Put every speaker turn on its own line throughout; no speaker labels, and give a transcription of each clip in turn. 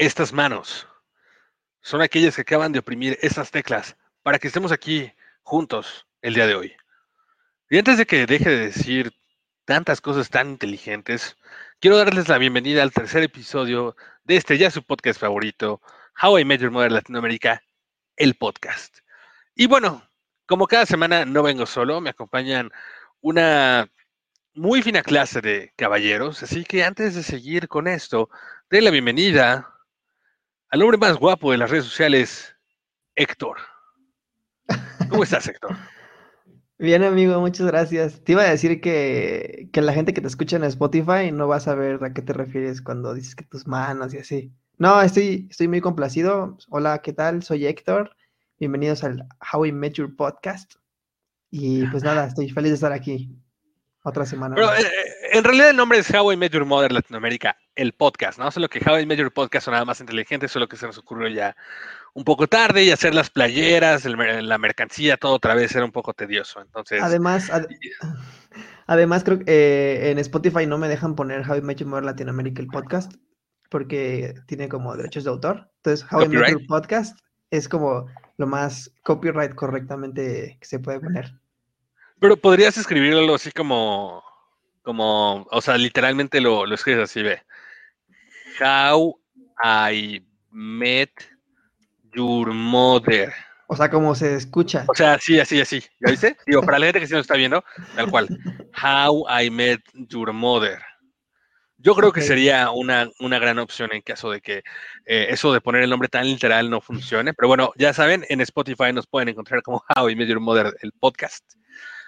Estas manos son aquellas que acaban de oprimir esas teclas para que estemos aquí juntos el día de hoy. Y antes de que deje de decir tantas cosas tan inteligentes, quiero darles la bienvenida al tercer episodio de este ya su podcast favorito, How I Met Your Mother Latinoamérica, el podcast. Y bueno, como cada semana no vengo solo, me acompañan una muy fina clase de caballeros, así que antes de seguir con esto, de la bienvenida al hombre más guapo de las redes sociales, Héctor. ¿Cómo estás, Héctor?
Bien, amigo, muchas gracias. Te iba a decir que, que la gente que te escucha en Spotify no va a saber a qué te refieres cuando dices que tus manos y así. No, estoy, estoy muy complacido. Hola, ¿qué tal? Soy Héctor. Bienvenidos al How We Met Your Podcast. Y pues nada, estoy feliz de estar aquí. Otra semana.
Pero eh, en realidad el nombre es How I Met Your Mother Latinoamérica, el podcast, ¿no? Solo que How I Met Your Podcast sonaba más inteligente, solo que se nos ocurrió ya un poco tarde y hacer las playeras, la mercancía, todo otra vez era un poco tedioso. Entonces.
Además, además creo que eh, en Spotify no me dejan poner How I Met Your Mother Latinoamérica, el podcast, porque tiene como derechos de autor. Entonces, How I Met Your Podcast es como lo más copyright correctamente que se puede poner.
Pero podrías escribirlo así como, como, o sea, literalmente lo, lo escribes así, ve. How I met your mother.
O sea, como se escucha.
O sea, sí, así, así. ¿Ya viste? Digo, para la gente que sí nos está viendo, tal cual. How I met your mother. Yo creo que sería una, una, gran opción en caso de que eh, eso de poner el nombre tan literal no funcione. Pero bueno, ya saben, en Spotify nos pueden encontrar como How I Met Your Mother, el podcast.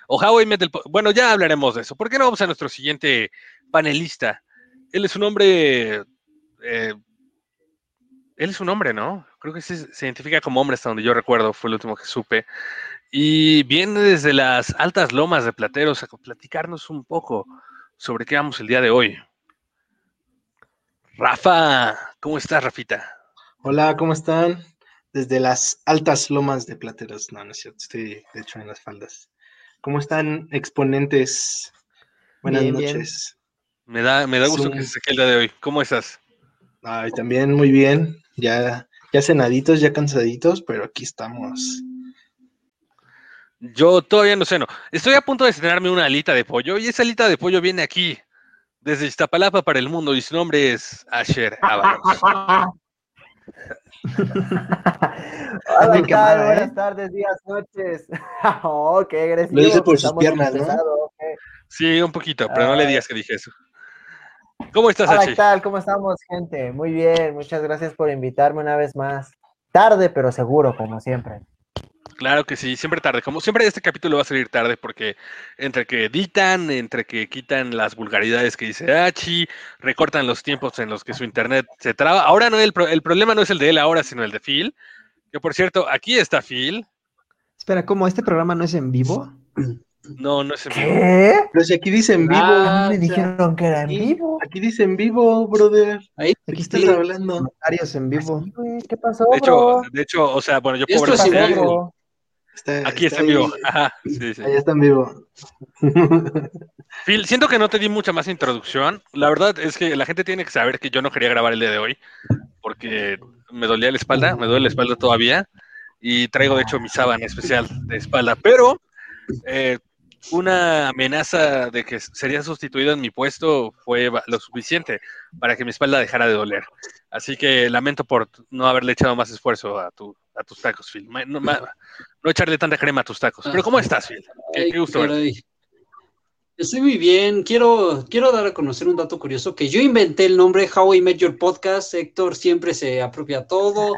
O How I Met Bueno, ya hablaremos de eso. ¿Por qué no vamos a nuestro siguiente panelista? Él es un hombre... Eh, él es un hombre, ¿no? Creo que se, se identifica como hombre hasta donde yo recuerdo, fue el último que supe. Y viene desde las altas lomas de Plateros a platicarnos un poco sobre qué vamos el día de hoy. Rafa, ¿cómo estás, Rafita?
Hola, ¿cómo están? Desde las altas lomas de Plateros. No, no es cierto, estoy de hecho en las faldas. ¿Cómo están, exponentes? Buenas noches.
Me da, me da gusto que estés aquí el día de hoy. ¿Cómo estás?
Ay, también muy bien. Ya, ya cenaditos, ya cansaditos, pero aquí estamos.
Yo todavía no ceno. Estoy a punto de cenarme una alita de pollo y esa alita de pollo viene aquí, desde Iztapalapa para el mundo y su nombre es Asher Ábalos.
Hola, ¿qué tal? Buenas tardes, días, noches. oh, qué agresivo.
Lo dice por sus piernas, ¿no?
Sí, un poquito, pero no le digas que dije eso. ¿Cómo estás,
Hola, ¿qué tal? ¿Cómo estamos, gente? Muy bien, muchas gracias por invitarme una vez más. Tarde, pero seguro, como siempre.
Claro que sí, siempre tarde. Como siempre, este capítulo va a salir tarde porque entre que editan, entre que quitan las vulgaridades que dice Achi, recortan los tiempos en los que su internet se traba. Ahora no, el, el problema no es el de él ahora, sino el de Phil. Que por cierto, aquí está Phil.
Espera, ¿cómo? ¿Este programa no es en vivo?
No, no es en
¿Qué?
vivo.
Pero si aquí dice en vivo.
Ah, me dijeron que era en vivo.
Aquí dice en vivo, brother. Ahí
Aquí
estás
está
hablando.
comentarios en vivo.
¿Qué pasó,
De hecho,
bro?
de hecho, o sea, bueno, yo puedo ver-.
Está-
Aquí está
está
en vivo.
ahí.
Ajá, sí, sí.
Ahí está en vivo.
Phil, siento que no te di mucha más introducción. La verdad es que la gente tiene que saber que yo no quería grabar el día de hoy porque me dolía la espalda, me duele la espalda todavía y traigo de hecho mi sábana especial de espalda, pero eh, una amenaza de que sería sustituido en mi puesto fue lo suficiente para que mi espalda dejara de doler. Así que lamento por no haberle echado más esfuerzo a, tu, a tus tacos, Phil. No, ma- no echarle tanta crema a tus tacos. Pero ¿cómo estás, Phil? Qué,
Ay,
qué gusto verte.
Estoy muy bien. Quiero, quiero dar a conocer un dato curioso, que yo inventé el nombre How I Met Your Podcast. Héctor siempre se apropia todo,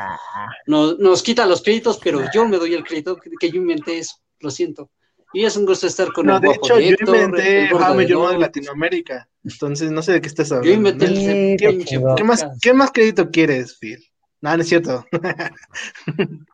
nos, nos quita los créditos, pero yo me doy el crédito que, yo inventé eso. Lo siento. Y es un gusto estar con
No,
el
de
guapo
hecho,
de
yo
Héctor,
inventé
el gordo
How I
de
Met Your Mother
Dom.
Latinoamérica. Entonces, no sé de qué estás hablando.
Yo inventé el ¿qué.
¿Qué
más, ¿Qué más crédito quieres, Phil? No, no es cierto.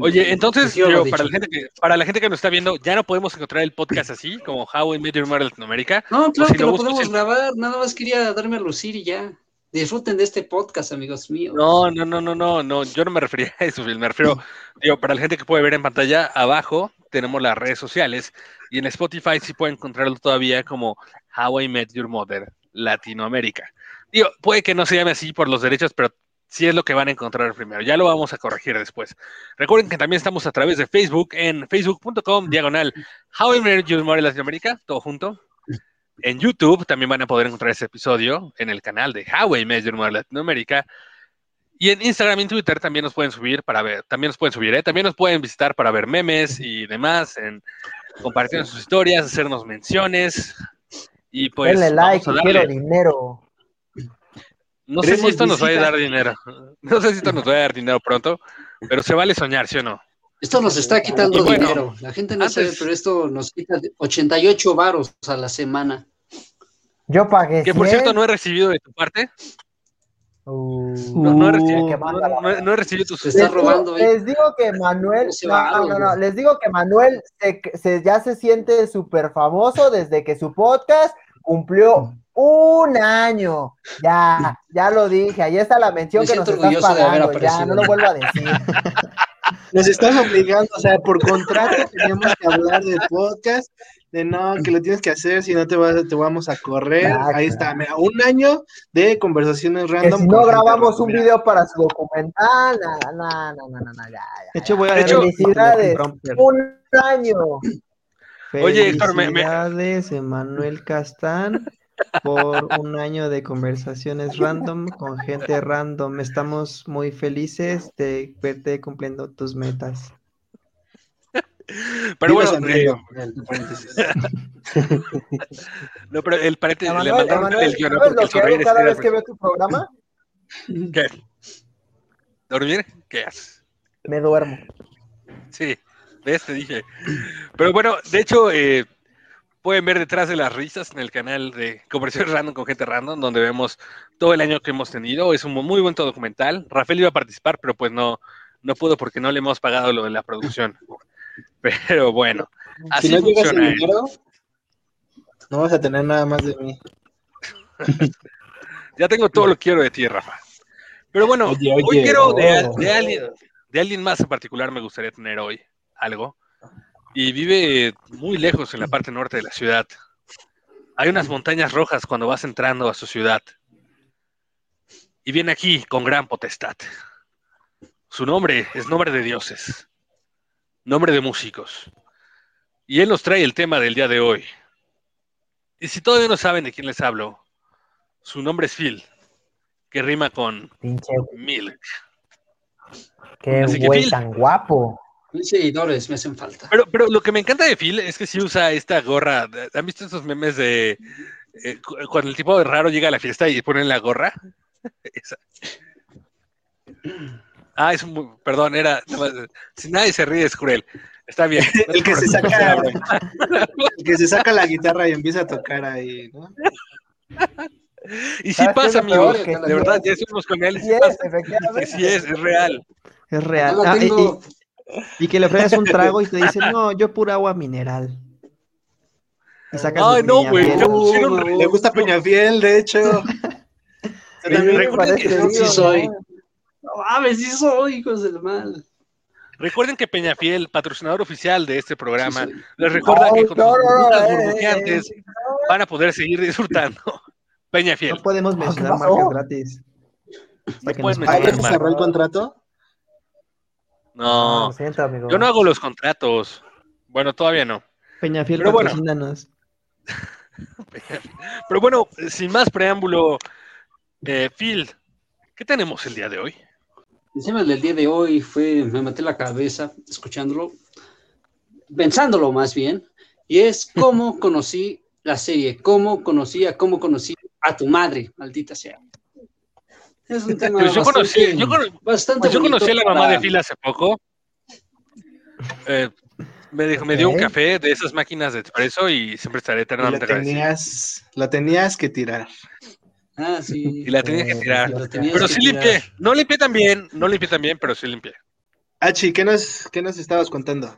Oye, entonces,
yo
para, la gente que, para la gente que nos está viendo, ya no podemos encontrar el podcast así, como How I Met Your Mother Latinoamérica.
No, claro
si
que
lo
podemos grabar. Nada más quería darme a lucir y ya. Disfruten de este podcast, amigos míos.
No, no, no, no, no, no, yo no me refería a eso, Phil, me refiero, digo, para la gente que puede ver en pantalla, abajo tenemos las redes sociales y en Spotify sí pueden encontrarlo todavía como How I Met Your Mother Latinoamérica. Digo, puede que no se llame así por los derechos, pero sí es lo que van a encontrar primero. Ya lo vamos a corregir después. Recuerden que también estamos a través de Facebook en facebook.com diagonal How I Met Your Mother Latinoamérica, todo junto. En YouTube también van a poder encontrar ese episodio en el canal de How I Met Your Mother Latinoamérica. Y en Instagram y Twitter también nos pueden subir para ver, también nos pueden subir, ¿eh? también nos pueden visitar para ver memes y demás, en compartir sus historias, hacernos menciones. Y pues.
Denle like, quiero dinero.
No sé si esto nos va a dar dinero. No sé si esto nos va a dar dinero pronto, pero se vale soñar, ¿sí o no?
Esto nos está quitando dinero. La gente no sabe, pero esto nos quita 88 varos a la semana.
Yo pagué.
Que por cierto no he recibido de tu parte.
Uh,
No, no he recibido, no, no he recibido tus.
Se está
les, digo,
robando, ¿eh?
les digo que Manuel,
Se
no,
va,
no, no, no,
güey.
les digo que Manuel se, se- ya se siente súper famoso desde que su podcast cumplió un año. Ya, ya lo dije, ahí está la mención
Me
que nos estás pagando, ya, no lo vuelvo a decir.
Nos estás obligando, o sea, por contrato teníamos que hablar de podcast, de no, que lo tienes que hacer, si no te, vas, te vamos a correr.
Exacto.
Ahí está, mira, un año de conversaciones
Que
random.
si no grabamos un
mira.
video para su documental, no, no, no, no, no, no, ya, ya.
De hecho, voy a
De
dar
hecho-
Felicidades. Un año.
Oye, Héctor, me-
Emanuel Castán, por un año de conversaciones random con gente random. Estamos muy felices de verte cumpliendo tus metas.
Pero bueno, eh,
entre paréntesis.
no, pero el paréntesis le
Emanuel,
mandaron
Emanuel,
el.
¿sabes
Porque
lo
el
que hago
sonreír
cada vez que veo tu programa?
¿Qué? ¿Dormir? ¿Qué haces?
Me duermo.
Sí, ves, te dije. Pero bueno, de hecho, eh, pueden ver detrás de las risas en el canal de Conversaciones Random con Gente Random, donde vemos todo el año que hemos tenido. Es un muy buen documental. Rafael iba a participar, pero pues no, no pudo porque no le hemos pagado lo de la producción. Pero bueno, así
si no
funciona.
el dinero, no vas a tener nada más de mí.
Ya tengo todo lo que quiero de ti, Rafa. Pero bueno,
Oye,
hoy quiero de,
oh.
de alguien, de alguien más en particular me gustaría tener hoy algo. Y vive muy lejos en la parte norte de la ciudad. Hay unas montañas rojas cuando vas entrando a su ciudad. Y viene aquí con gran potestad. Su nombre es nombre de dioses, nombre de músicos. Y él nos trae el tema del día de hoy. Y si todavía no saben de quién les hablo, su nombre es Phil, que rima con
Pinche,
Milk.
qué güey tan guapo.
Mis seguidores me hacen falta.
Pero, pero lo que me encanta de Phil es que sí usa esta gorra. ¿Han visto esos memes de eh, cu- cuando el tipo raro llega a la fiesta y ponen la gorra? Esa. Ah, es un... mu- Perdón, era... Si nadie se ríe es cruel. Está bien. no
El que se saca-. El que se saca la guitarra y empieza a tocar ahí, ¿no?
Y sí
¿Sabes qué es
pasa,
peor?
amigos.
Que
De
sí
verdad,
es.
ya estuvimos con él.
Sí
sí
es, efectivamente.
Que sí es, es real.
Es real.
Yo la
Ah, y-
tengo-
y, y que le ofreces un trago y te dice, no, yo pura agua mineral. Y sacas
Ay, no, güey.
Peñafiel.
Ya pusieron...
No,
Le gusta Peñafiel, de hecho. También
recuerden que-
que
sí soy.
¿no?
Mames, sí soy, hijos del mal.
Recuerden que Peñafiel, patrocinador oficial de este programa,
Sí
les recuerda que con
no,
sus
no, no,
burbujas
eh,
burbujeantes
eh,
van a poder seguir disfrutando. Peñafiel.
No podemos
¿Qué
mencionar marcas gratis.
No
que
puedes
¿Ah,
mencionar
se
marcas.
cerró el contrato?
No,
No,
lo siento, amigo.
yo no hago los contratos. Bueno, todavía no.
Peñafiel,
Pero bueno. Pero bueno, sin más preámbulo, eh, Phil, ¿qué tenemos el día de hoy?
El tema del día de hoy fue, me maté la cabeza escuchándolo, pensándolo más bien, y es cómo conocí la serie, cómo conocí a cómo conocí a tu madre, maldita sea. Es un tema
Pues yo
bastante,
conocí, yo,
bastante
pues conocí a la mamá
para-
de Phil hace poco. Eh, me, dijo, me dio un café de esas máquinas de expreso y siempre estaré
la
eternamente agradecido.
tenías, la tenías que tirar.
Ah, sí.
Y la tenía que
Eh,
tirar.
la
Pero
que
sí limpié. No limpié tan bien, no limpié tan bien, pero sí limpié.
Achi, ¿qué nos, qué nos estabas contando?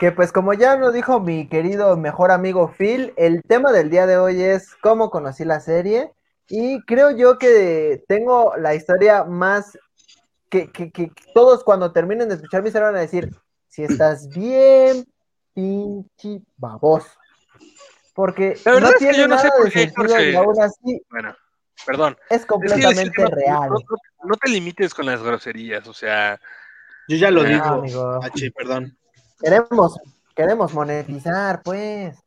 Que pues como ya nos dijo mi querido mejor amigo Phil, el tema del día de hoy es cómo conocí la serie y creo yo que tengo la historia más que, que- que todos cuando terminen de escuchar mi historia van a decir, si estás bien pinche baboso. Porque
La verdad
no
es que
tiene
yo no sé
nada
por
de
qué
y aún así
Bueno, perdón.
es
Es que
completamente
no,
real.
no- no- no te limites con las groserías, o sea,
Yo ya lo
Ah,
digo.
amigo.
H, perdón.
Queremos, queremos monetizar, pues.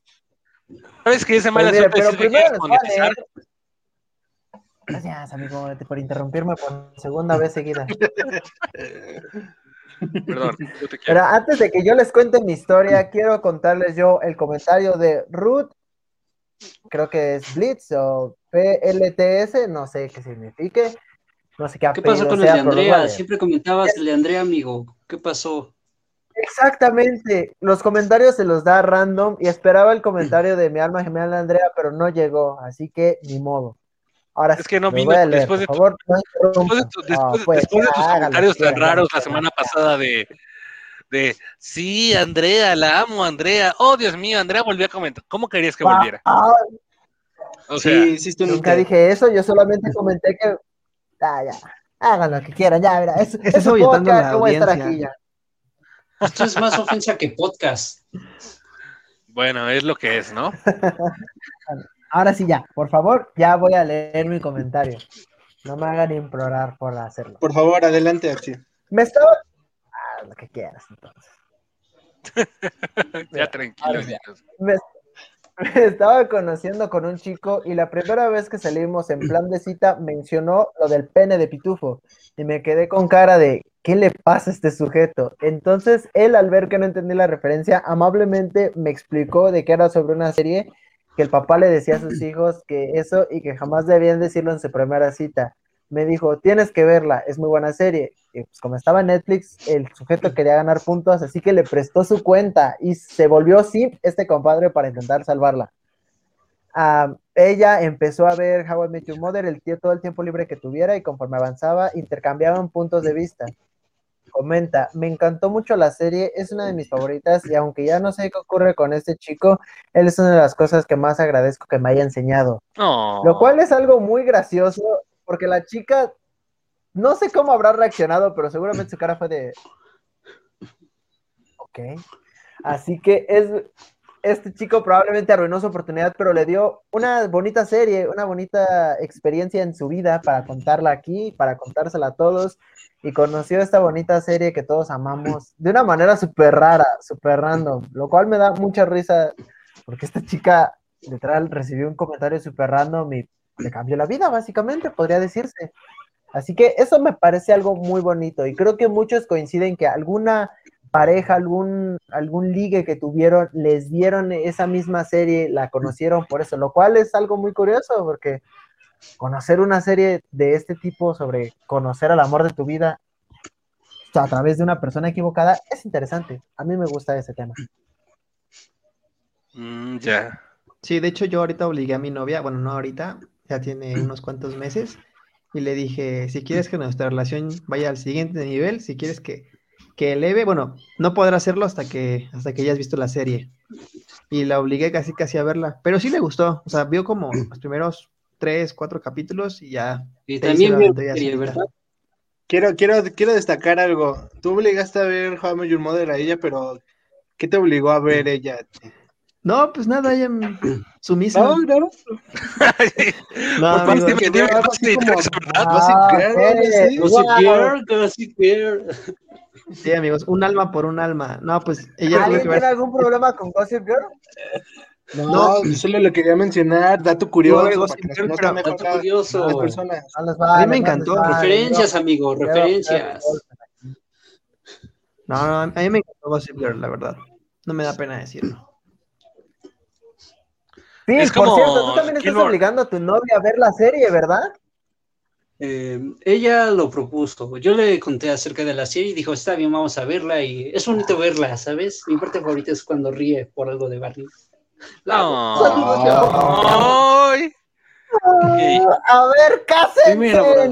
¿sabes qué es de mala
Pues mire,
suerte
pero
que
primero
monetizar?
Gracias, amigo, por interrumpirme por segunda vez seguida.
Perdón, yo te quiero.
Pero antes de que yo les cuente mi historia, quiero contarles yo el comentario de Ruth, creo que es Blitz o PLTS, no sé qué signifique, no sé qué
¿Qué pasó con el de Andrea? Siempre comentabas el de Andrea, amigo. ¿Qué pasó?
Exactamente, los comentarios se los da random y esperaba el comentario de mi alma gemela Andrea, pero no llegó, así que ni modo. Ahora
Es que no vino
voy a leer,
después de
por
tu-
favor, no
Después de,
interrumpan.
tu-
No,
después-
pues,
después de tus comentarios tan raros la semana pasada de, de sí, Andrea, la amo, Andrea. Oh, Dios mío, Andrea volvió a comentar. ¿Cómo querías que volviera?
Ah,
O sea,
sí, hiciste un
Nunca dije eso, yo solamente comenté que. Ah, ya. Hagan lo que quieran, ya, mira. Es,
Estás
es un
ahuyentando a
podcast,
la
yo voy a estar
audiencia.
aquí ya.
Esto es más ofensa que podcast.
bueno, es lo que es, ¿no?
Ahora sí, ya. Por favor, ya voy a leer mi comentario. No me hagan implorar por hacerlo.
Por favor, adelante.
Me estaba. Ah, lo que quieras, entonces.
ya tranquilo.
Me, me estaba conociendo con un chico y la primera vez que salimos en plan de cita mencionó lo del pene de pitufo y me quedé con cara de ¿qué le pasa a este sujeto? Entonces él al ver que no entendí la referencia amablemente me explicó de que era sobre una serie que el papá le decía a sus hijos que eso y que jamás debían decirlo en su primera cita. Me dijo, tienes que verla, es muy buena serie. Y pues como estaba en Netflix, el sujeto quería ganar puntos, así que le prestó su cuenta y se volvió simp este compadre para intentar salvarla. Ah, ella empezó a ver How I Met Your Mother el tío todo el tiempo libre que tuviera y conforme avanzaba intercambiaban puntos de vista. Comenta, me encantó mucho la serie, es una de mis favoritas y aunque ya no sé qué ocurre con este chico, él es una de las cosas que más agradezco que me haya enseñado. Lo cual es algo muy gracioso, porque la chica, no sé cómo habrá reaccionado, pero seguramente su cara fue de... Ok. Así que es, este chico probablemente arruinó su oportunidad, pero le dio una bonita serie, una bonita experiencia en su vida para contarla aquí, para contársela a todos. Y conoció esta bonita serie que todos amamos de una manera súper rara, súper random, lo cual me da mucha risa, porque esta chica literal recibió un comentario súper random y le cambió la vida, básicamente, podría decirse. Así que eso me parece algo muy bonito y creo que muchos coinciden que alguna pareja, algún, algún ligue que tuvieron, les dieron esa misma serie, la conocieron por eso, lo cual es algo muy curioso porque conocer una serie de este tipo sobre conocer al amor de tu vida a través de una persona equivocada es interesante. A mí me gusta ese tema.
Mm, ya.
Sí, de hecho yo ahorita obligué a mi novia, bueno, no ahorita, ya tiene unos cuantos meses, y le dije, si quieres que nuestra relación vaya al siguiente nivel, si quieres que, que eleve, bueno, no podrá hacerlo hasta que, hasta que hayas visto la serie. Y la obligué casi casi a verla, pero sí le gustó, o sea, vio como los primeros tres, cuatro capítulos y ya.
Y también vio serie. ¿verdad?
Quiero, quiero, quiero destacar algo. Tú obligaste a ver How I Met Your Mother a ella, pero ¿qué te obligó a ver ella?
No, pues nada, ella sumisa.
No, no.
No, amigo,
de-
algo
de-
así como-
de- ¿verdad?
Gossip
Ah,
Girl.
Gossip. Girl, Gossip.
Sí, amigos, un alma por un alma. No, pues ella
¿Alguien tiene
ver.
algún problema con Gossip Girl?
No, solo lo quería mencionar, dato curioso, que
Gossip Girl, pero-
dato curioso.
a.
No
mí me
no
encantó.
Referencias,
no.
amigo, referencias.
No, no, a mí me encantó Gossip Girl, la verdad. No me da pena decirlo.
Sí,
Es
por
como
cierto, tú también estás
Gilmore.
obligando a tu novia a ver la serie, ¿verdad?
Eh, ella lo propuso. Yo le conté acerca de la serie y dijo, está bien, vamos a verla. Y es bonito verla, ¿sabes? Mi parte favorita es cuando ríe por algo de Barney. La
No. Ay. Ok.
A ver, cásense.
Primero, bro.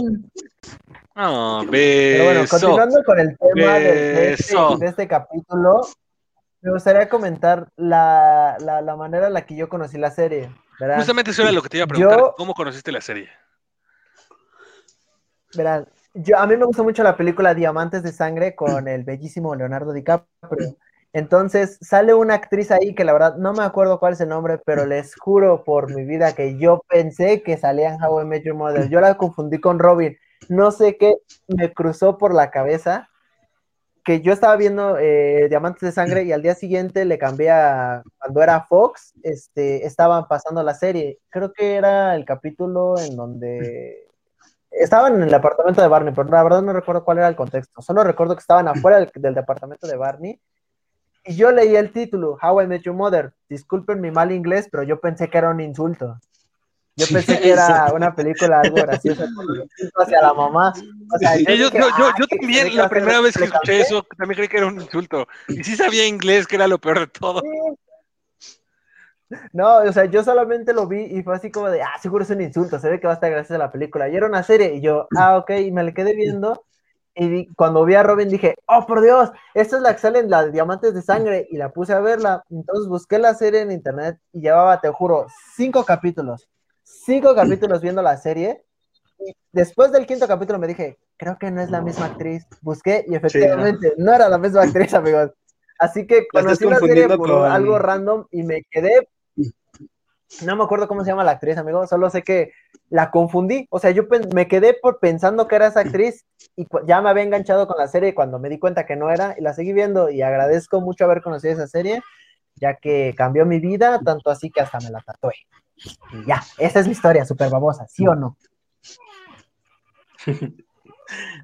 No,
Pero bueno,
beso.
continuando con el tema de, este,
Beso.
de este capítulo, me gustaría comentar la, la, la manera en la que yo conocí la serie. ¿verdad?
Justamente eso era lo que te iba a preguntar.
Yo-
¿Cómo conociste la serie?
Verán, yo, a mí me gusta mucho la película Diamantes de Sangre con el bellísimo Leonardo DiCaprio. Entonces sale una actriz ahí que la verdad no me acuerdo cuál es el nombre, pero les juro por mi vida que yo pensé que salía en How I Met Your Mother. Yo la confundí con Robin. No sé qué me cruzó por la cabeza que yo estaba viendo eh, Diamantes de Sangre y al día siguiente le cambié a cuando era Fox, este, estaban pasando la serie. Creo que era el capítulo en donde estaban en el apartamento de Barney, pero la verdad no recuerdo cuál era el contexto. Solo recuerdo que estaban afuera del, del departamento de Barney y yo leí el título, How I Met Your Mother. Disculpen mi mal inglés, pero yo pensé que era un insulto. Yo pensé que era una película algo graciosa hacia la mamá.
yo, también, la primera vez que escuché eso, también creí que era un insulto. Y sí sabía inglés, que era lo peor de todo.
No, o sea, yo solamente lo vi y fue así como de, ah, seguro es un insulto, se ve que va a estar gracias a la película. Y era una serie, y yo, ah, ok, y me le quedé viendo. Y cuando vi a Robin dije, oh, por Dios, esta es la que sale en las Diamantes de Sangre. Y la puse a verla. Entonces busqué la serie en internet y llevaba, te juro, cinco capítulos cinco capítulos viendo la serie. Y después del quinto capítulo me dije, creo que no es la misma actriz. Busqué y efectivamente no. era la misma actriz, amigos. Así que conocí la serie por algo random y me quedé. No me acuerdo cómo se llama la actriz, amigo. Solo sé que la confundí. O sea, yo me quedé por pensando que era esa actriz y ya me había enganchado con la serie cuando me di cuenta que no era y la seguí viendo y agradezco mucho haber conocido esa serie, ya que cambió mi vida, tanto así que hasta me la tatué. Y ya, esa es mi historia, súper babosa, ¿sí o no?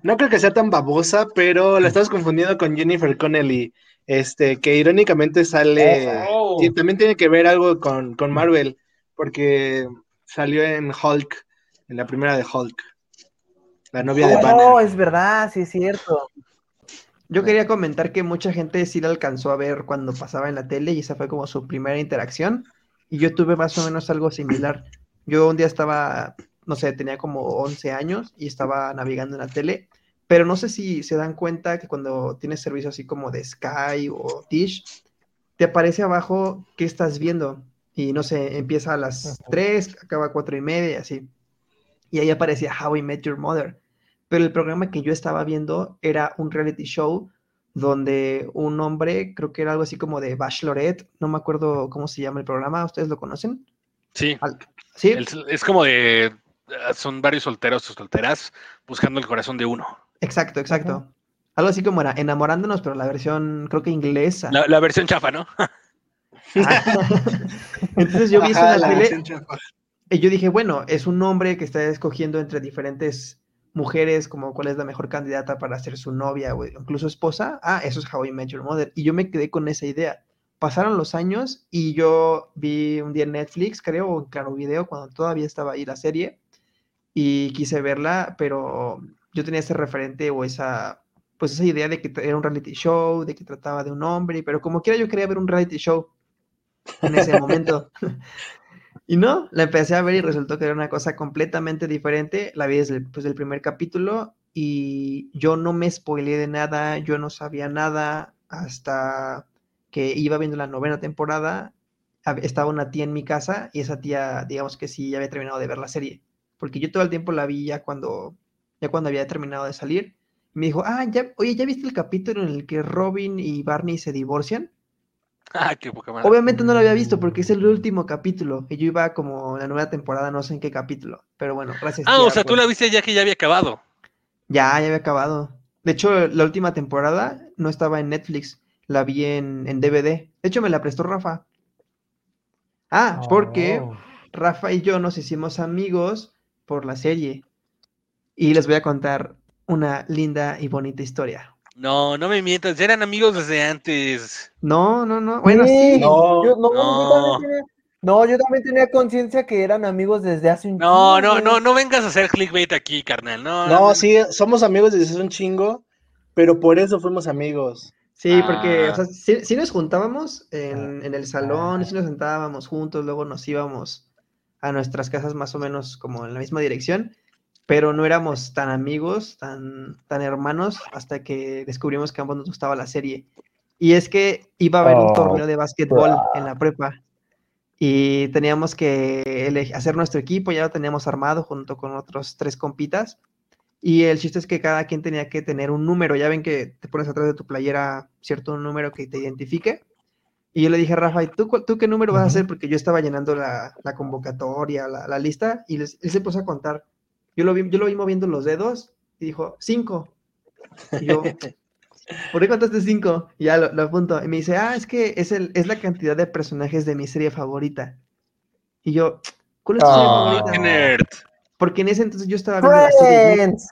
No creo que sea tan babosa, pero la estás confundiendo con Jennifer Connelly, este, que irónicamente sale, y también tiene que ver algo con, Marvel, porque salió en Hulk, en la primera de Hulk, la novia de Banner.
No, es verdad, sí es cierto.
Yo quería comentar que mucha gente sí la alcanzó a ver cuando pasaba en la tele y esa fue como su primera interacción. Y yo tuve más o menos algo similar. Yo un día estaba, no sé, tenía como 11 años y estaba navegando en la tele, pero no sé si se dan cuenta que cuando tienes servicio así como de Sky o Dish, te aparece abajo qué estás viendo. Y no sé, empieza a las 3, acaba a 4 y media y así. Y ahí aparecía How I Met Your Mother. Pero el programa que yo estaba viendo era un reality show donde un hombre, creo que era algo así como de Bachelorette, no me acuerdo cómo se llama el programa, ¿ustedes lo conocen?
Sí. ¿Sí? es como de, ah, son varios solteros o solteras buscando el corazón de uno.
Exacto, exacto. Algo así como era enamorándonos, pero la versión, creo que inglesa.
La, versión chafa, ¿no?
Entonces yo vi eso en la, tele y yo dije, bueno, es un hombre que está escogiendo entre diferentes mujeres, como cuál es la mejor candidata para ser su novia o incluso esposa, ah, eso es How I Met Your Mother. Y yo me quedé con esa idea. Pasaron los años y yo vi un día en Netflix, creo, o en Claro Video, cuando todavía estaba ahí la serie, y quise verla, pero yo tenía ese referente o esa, pues esa idea de que era un reality show, de que trataba de un hombre, pero como quiera yo quería ver un reality show en ese momento. Y no, la empecé a ver y resultó que era una cosa completamente diferente. La vi desde pues, el primer capítulo y yo no me spoileé de nada, yo no sabía nada hasta que iba viendo la novena temporada. Estaba una tía en mi casa y esa tía, digamos que sí, ya había terminado de ver la serie. Porque yo todo el tiempo la vi ya cuando, ya cuando había terminado de salir. me dijo, ah, ya, oye, ¿ya viste el capítulo en el que Robin y Barney se divorcian?
Ah, qué
Obviamente no lo había visto porque es el último capítulo y yo iba como la nueva temporada, no sé en qué capítulo, pero bueno, gracias.
Ah, o sea, tú la viste ya que ya había acabado.
Ya, ya había acabado. De hecho, la última temporada no estaba en Netflix, la vi en, DVD. De hecho, me la prestó Rafa. Ah, porque oh. Rafa y yo nos hicimos amigos por la serie. Y les voy a contar una linda y bonita historia.
No, no me mientas, eran amigos desde antes.
No, no, no. Bueno, sí.
No, yo, no, Yo también tenía, conciencia que eran amigos desde hace un
no, chingo. No, no, no, vengas a hacer clickbait aquí, carnal. No,
no, sí, somos amigos desde hace un chingo, pero por eso fuimos amigos.
Sí, porque, o sea, sí, nos juntábamos en, en, el salón, sí nos sentábamos juntos, luego nos íbamos a nuestras casas más o menos como en la misma dirección pero no éramos tan amigos, tan, tan hermanos, hasta que descubrimos que ambos nos gustaba la serie. Y es que iba a haber un oh, torneo de básquetbol en la prepa y teníamos que hacer nuestro equipo, ya lo teníamos armado junto con otros tres compitas. Y el chiste es que cada quien tenía que tener un número. Ya ven que te pones atrás de tu playera cierto número que te identifique. Y yo le dije a Rafa, ¿y tú, tú qué número vas a hacer? Porque yo estaba llenando la, la convocatoria, la, la lista, y les- él se puso a contar. Yo lo vi, yo lo vi moviendo los dedos y dijo, cinco. Y yo, ¿por qué contaste cinco? Y ya lo, lo apunto. Y me dice, ah, es que es, el, es la cantidad de personajes de mi serie favorita. Y yo, ¿cuál es tu serie
Ah,
favorita?
nerd.
Porque en ese entonces yo estaba viendo la serie.
Friends.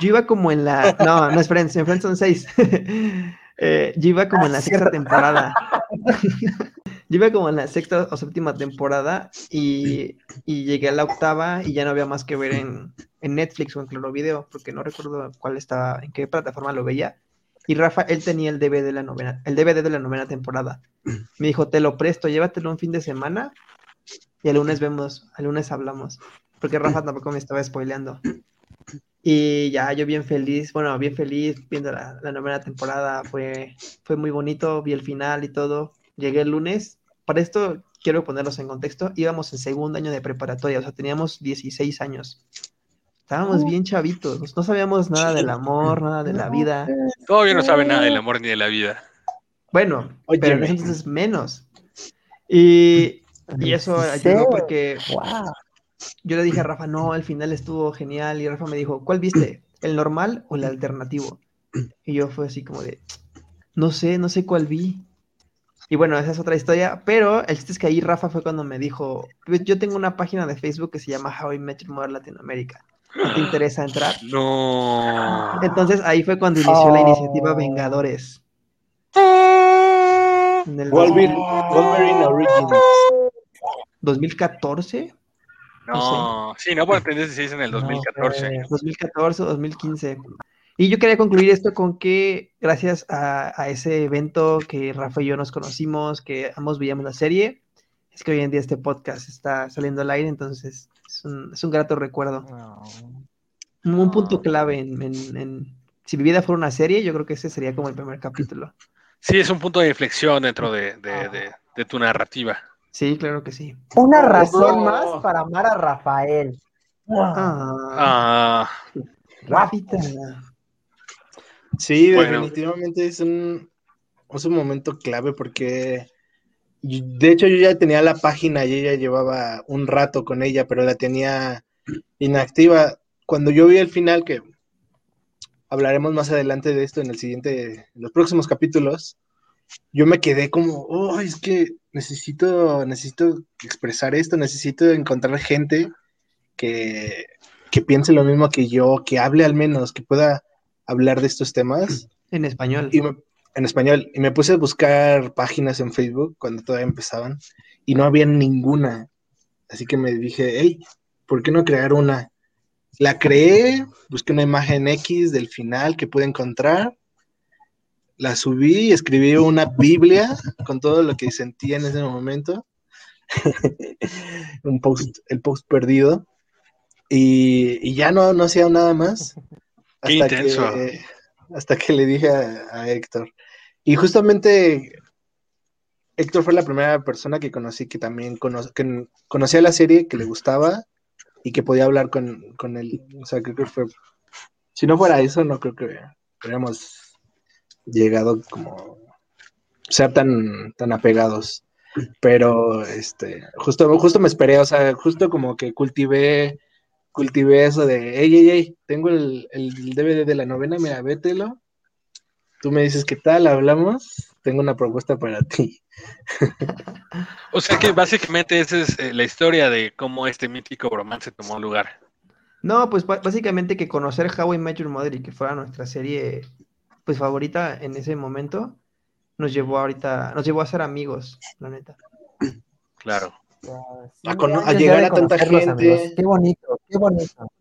Yo iba como en la. No, no es Friends, en Friends son seis. Eh, yo iba como en la
Ah,
sexta temporada. yo iba como en la sexta o séptima temporada y, y llegué a la octava y ya no había más que ver en, en Netflix o en Claro Video, porque no recuerdo cuál estaba, en qué plataforma lo veía. Y Rafa, él tenía el DVD de la novena, el DVD de la novena temporada. Me dijo, te lo presto, llévatelo un fin de semana y el lunes vemos, el lunes hablamos. Porque Rafa tampoco me estaba spoileando. Y ya yo bien feliz, bueno, bien feliz viendo la, la novena temporada, fue, fue muy bonito, vi el final y todo. Llegué el lunes. Para esto quiero ponerlos en contexto, íbamos en segundo año de preparatoria, o sea, teníamos 16 años. Estábamos bien chavitos, no sabíamos nada del amor, nada de la vida.
Todavía no sabe nada del amor ni de la vida.
Bueno, pero entonces menos. Y, y eso ayudó porque
Wow.
yo le dije a Rafa, no, al final estuvo genial. Y Rafa me dijo, ¿cuál viste? ¿El normal o el alternativo? Y yo fue así como de, no sé, no sé cuál vi. Y bueno, esa es otra historia, pero el chiste es que ahí Rafa fue cuando me dijo, "Pues, yo tengo una página de Facebook que se llama How I Met Your Mother Latinoamérica. ¿No ¿Te interesa entrar?
No.
Entonces ahí fue cuando inició la iniciativa. Vengadores. En el
Wolverine, Wolverine Origins.
2014,
No, sí, no, porque tendrías 16 en el 2014.
sé.
2014 o 2015. Y yo quería concluir esto con que gracias a, a ese evento que Rafa y yo nos conocimos, que ambos veíamos la serie, es que hoy en día este podcast está saliendo al aire, entonces es un, es un grato recuerdo. Un, un punto clave en, en- en- si mi vida fuera una serie, yo creo que ese sería como el primer capítulo.
Sí, es un punto de inflexión dentro de, de- de- de tu narrativa.
Sí, claro que sí.
Una razón
No.
más para amar a Rafael.
Ah,
Ah,
Rafita.
Sí,
Bueno.
definitivamente es un, es un momento clave porque de hecho yo ya tenía la página y ella llevaba un rato con ella, pero la tenía inactiva. Cuando yo vi el final, que hablaremos más adelante de esto en el siguiente, en los próximos capítulos, yo me quedé como, oh, es que necesito, necesito expresar esto, necesito encontrar gente que, que piense lo mismo que yo, que hable al menos, que pueda hablar de estos temas
En español.
y me- en español. Y me puse a buscar páginas en Facebook cuando todavía empezaban y no había ninguna. Así que me dije, hey, ¿por qué no crear una? La creé, busqué una imagen X del final que pude encontrar, la subí, escribí una Biblia con todo lo que sentía en ese momento. Un post, el post perdido. Y, y ya no, no hacía nada más.
Qué intenso.
Que, hasta que le dije a, a Héctor. Y justamente Héctor fue la primera persona que conocí que también cono que conocía la serie, que le gustaba y que podía hablar con, con él. O sea, creo que fue. Si no fuera eso, no creo que hubiéramos llegado como ser tan, tan apegados. Pero este, justo, justo me esperé, o sea, justo como que cultivé, cultivé eso de ey, ey, ey, tengo el, el DVD de la novena, mira, vételo. Tú me dices qué tal, hablamos, tengo una propuesta para ti.
o sea que básicamente esa es eh, la historia de cómo este mítico romance tomó lugar.
No, pues básicamente que conocer How I Met Your Mother y que fuera nuestra serie pues favorita en ese momento nos llevó ahorita, nos llevó a ser amigos, la neta.
Claro.
A a llegar a tanta gente.
amigos. Qué bonito, qué bonito.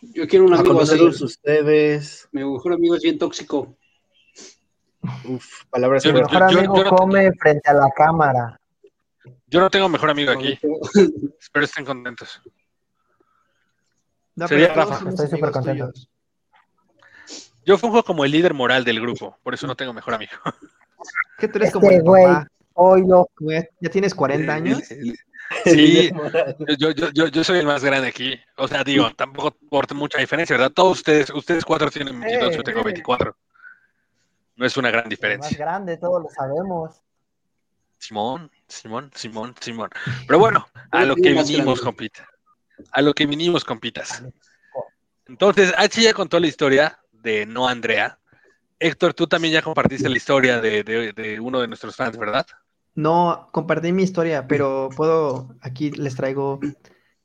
Yo quiero un
A
amigo así.
conocerlos ustedes.
Mi mejor amigo es bien tóxico.
Uf, palabras
Yo-
Mi mejor
yo-
amigo
no-
come frente a la cámara.
Yo no tengo mejor amigo aquí. Espero estén contentos.
No,
Sería Rafa.
Estoy súper contento.
tuyos.
Yo funjo como el líder moral del grupo, por eso no tengo mejor amigo.
Que tú eres como
Este
el
güey,
papá,
hoy
como ya, tienes 40 años.
El- el- Sí, yo, yo, yo, yo soy el más grande aquí. O sea, digo, tampoco por mucha diferencia, ¿verdad? Todos ustedes, ustedes cuatro tienen 22, yo tengo 24. No es una gran
El
diferencia.
más grande, todos lo sabemos.
Simón, Simón, Simón, Simón. Pero bueno, a lo que vinimos, compita. A lo que vinimos, compitas. Entonces, H ya contó la historia de No Andrea. Héctor, tú también ya compartiste la historia de, de- de uno de nuestros fans, ¿verdad?
No compartí mi historia, pero puedo, aquí les traigo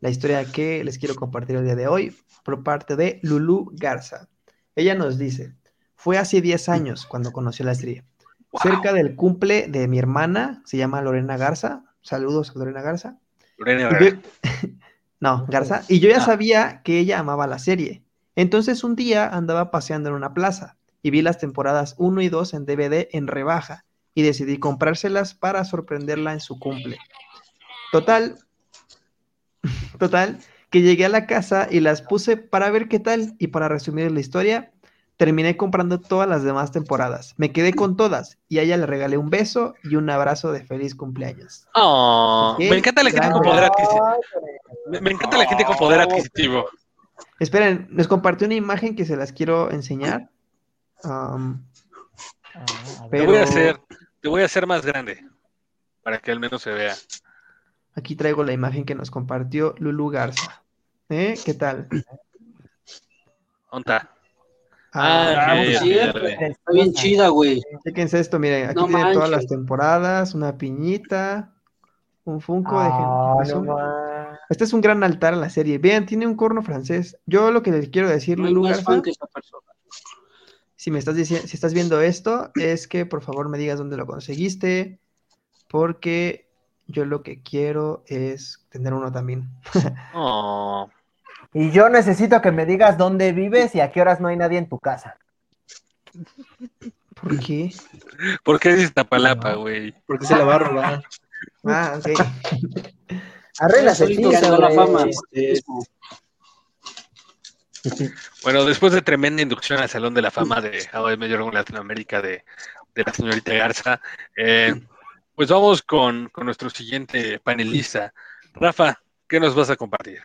la historia que les quiero compartir el día de hoy por parte de Lulu Garza. Ella nos dice, fue hace 10 años cuando conoció la serie.
Wow.
Cerca del cumple de mi hermana, se llama Lorena Garza. Saludos a Lorena Garza.
Lorena
yo- no, Garza. Y yo ya
Ah.
sabía que ella amaba la serie. Entonces un día andaba paseando en una plaza y vi las temporadas 1 y 2 en DVD en rebaja y decidí comprárselas para sorprenderla en su cumple. Total, total, que llegué a la casa y las puse para ver qué tal y para resumir la historia, terminé comprando todas las demás temporadas. Me quedé con todas y a ella le regalé un beso y un abrazo de feliz cumpleaños.
Oh, me encanta la gente con poder adquisitivo. Me, me encanta la gente con poder adquisitivo.
Esperen, les compartí una imagen que se las quiero enseñar. Um,
Ah.
Te voy a hacer, te voy a hacer más grande para que al menos se vea.
aquí traigo la imagen que nos compartió Lulu Garza. ¿Eh? ¿Qué tal?
¿Dónde está?
Ah,
Ah,
pues sí. Está bien chida, güey.
Chéquense esto, miren, aquí
No
tiene todas las temporadas, una piñita, un Funko de
Ah,
gente.
no
Este es un gran altar a la serie. Vean, tiene un corno francés. Yo lo que les quiero decir,
No
Lulu Garza,
fan que esa persona.
Si me estás diciendo, si estás viendo esto, es que por favor me digas dónde lo conseguiste, porque yo lo que quiero es tener uno también.
Oh,
Y yo necesito que me digas dónde vives y a qué horas no hay nadie en tu casa.
¿Por qué?
¿Por qué dices Tapalapa, güey?
Porque se la va a robar.
Ah, ok.
Arregla
Solito se da la fama.
Este,
Bueno, después de tremenda inducción al Salón de la Fama de Your Mother Latinoamérica de, la señorita Garza, eh, pues vamos con, nuestro siguiente panelista. Rafa, ¿qué nos vas a compartir?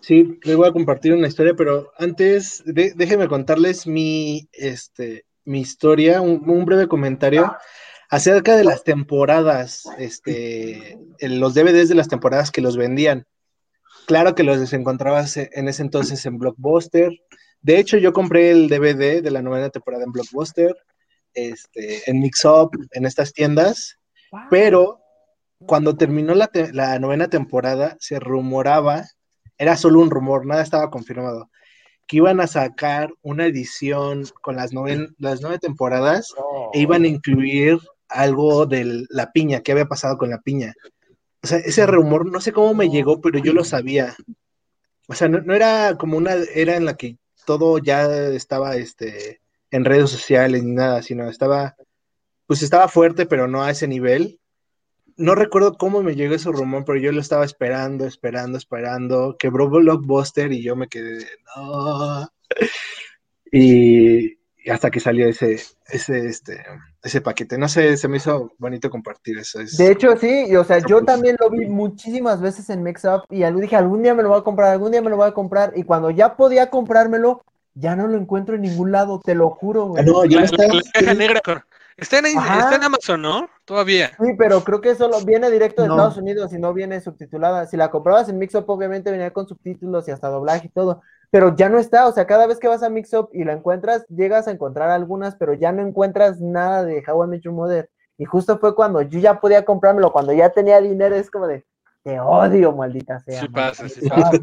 Sí, les voy a compartir una historia, pero antes de- déjenme contarles mi, este, historia, un, un breve comentario acerca de las temporadas, este, los DVDs de las temporadas que los vendían. Claro que los encontrabas e- en ese entonces en Blockbuster. De hecho, yo compré el DVD de la novena temporada en Blockbuster, este, en Mix Up, en estas tiendas, pero cuando terminó la, te- la novena temporada, se rumoraba, era solo un rumor, nada estaba confirmado, que iban a sacar una edición con las, noven- las nueve temporadas e iban a incluir algo de la piña, qué había pasado con la piña. O sea, ese rumor, no sé cómo me llegó, pero yo lo sabía. O sea, no, no era como una era en la que todo ya estaba este, en redes sociales ni nada, sino estaba, pues estaba fuerte, pero no a ese nivel. No recuerdo cómo me llegó ese rumor, pero yo lo estaba esperando, esperando, esperando. Quebró Blockbuster y yo me quedé, no. Y, y hasta que salió ese, ese, este, ese paquete. No sé, se me hizo bonito compartir eso. Es-
De hecho, sí, y, o sea, yo también lo vi muchísimas veces en Mix Up y algo dije, algún día me lo voy a comprar, algún día me lo voy a comprar. Y cuando ya podía comprármelo, ya no lo encuentro en ningún lado, te lo juro,
Ah,
güey.
no, yo
La,
lo estaba-
la- la caja negra. Está en, está Amazon, ¿no? Todavía.
Sí, pero creo que solo viene directo de
No.
Estados Unidos y no viene subtitulada. Si la comprabas en Mix Up, obviamente venía con subtítulos y hasta doblaje y todo. Pero ya no está, o sea, cada vez que vas a Mix Up y la encuentras, llegas a encontrar algunas, pero ya no encuentras nada de How I Met Your Mother. Y justo fue cuando yo ya podía comprármelo, cuando ya tenía dinero, es como de, te odio, maldita sea.
Sí pasa, sí
sea".
pasa.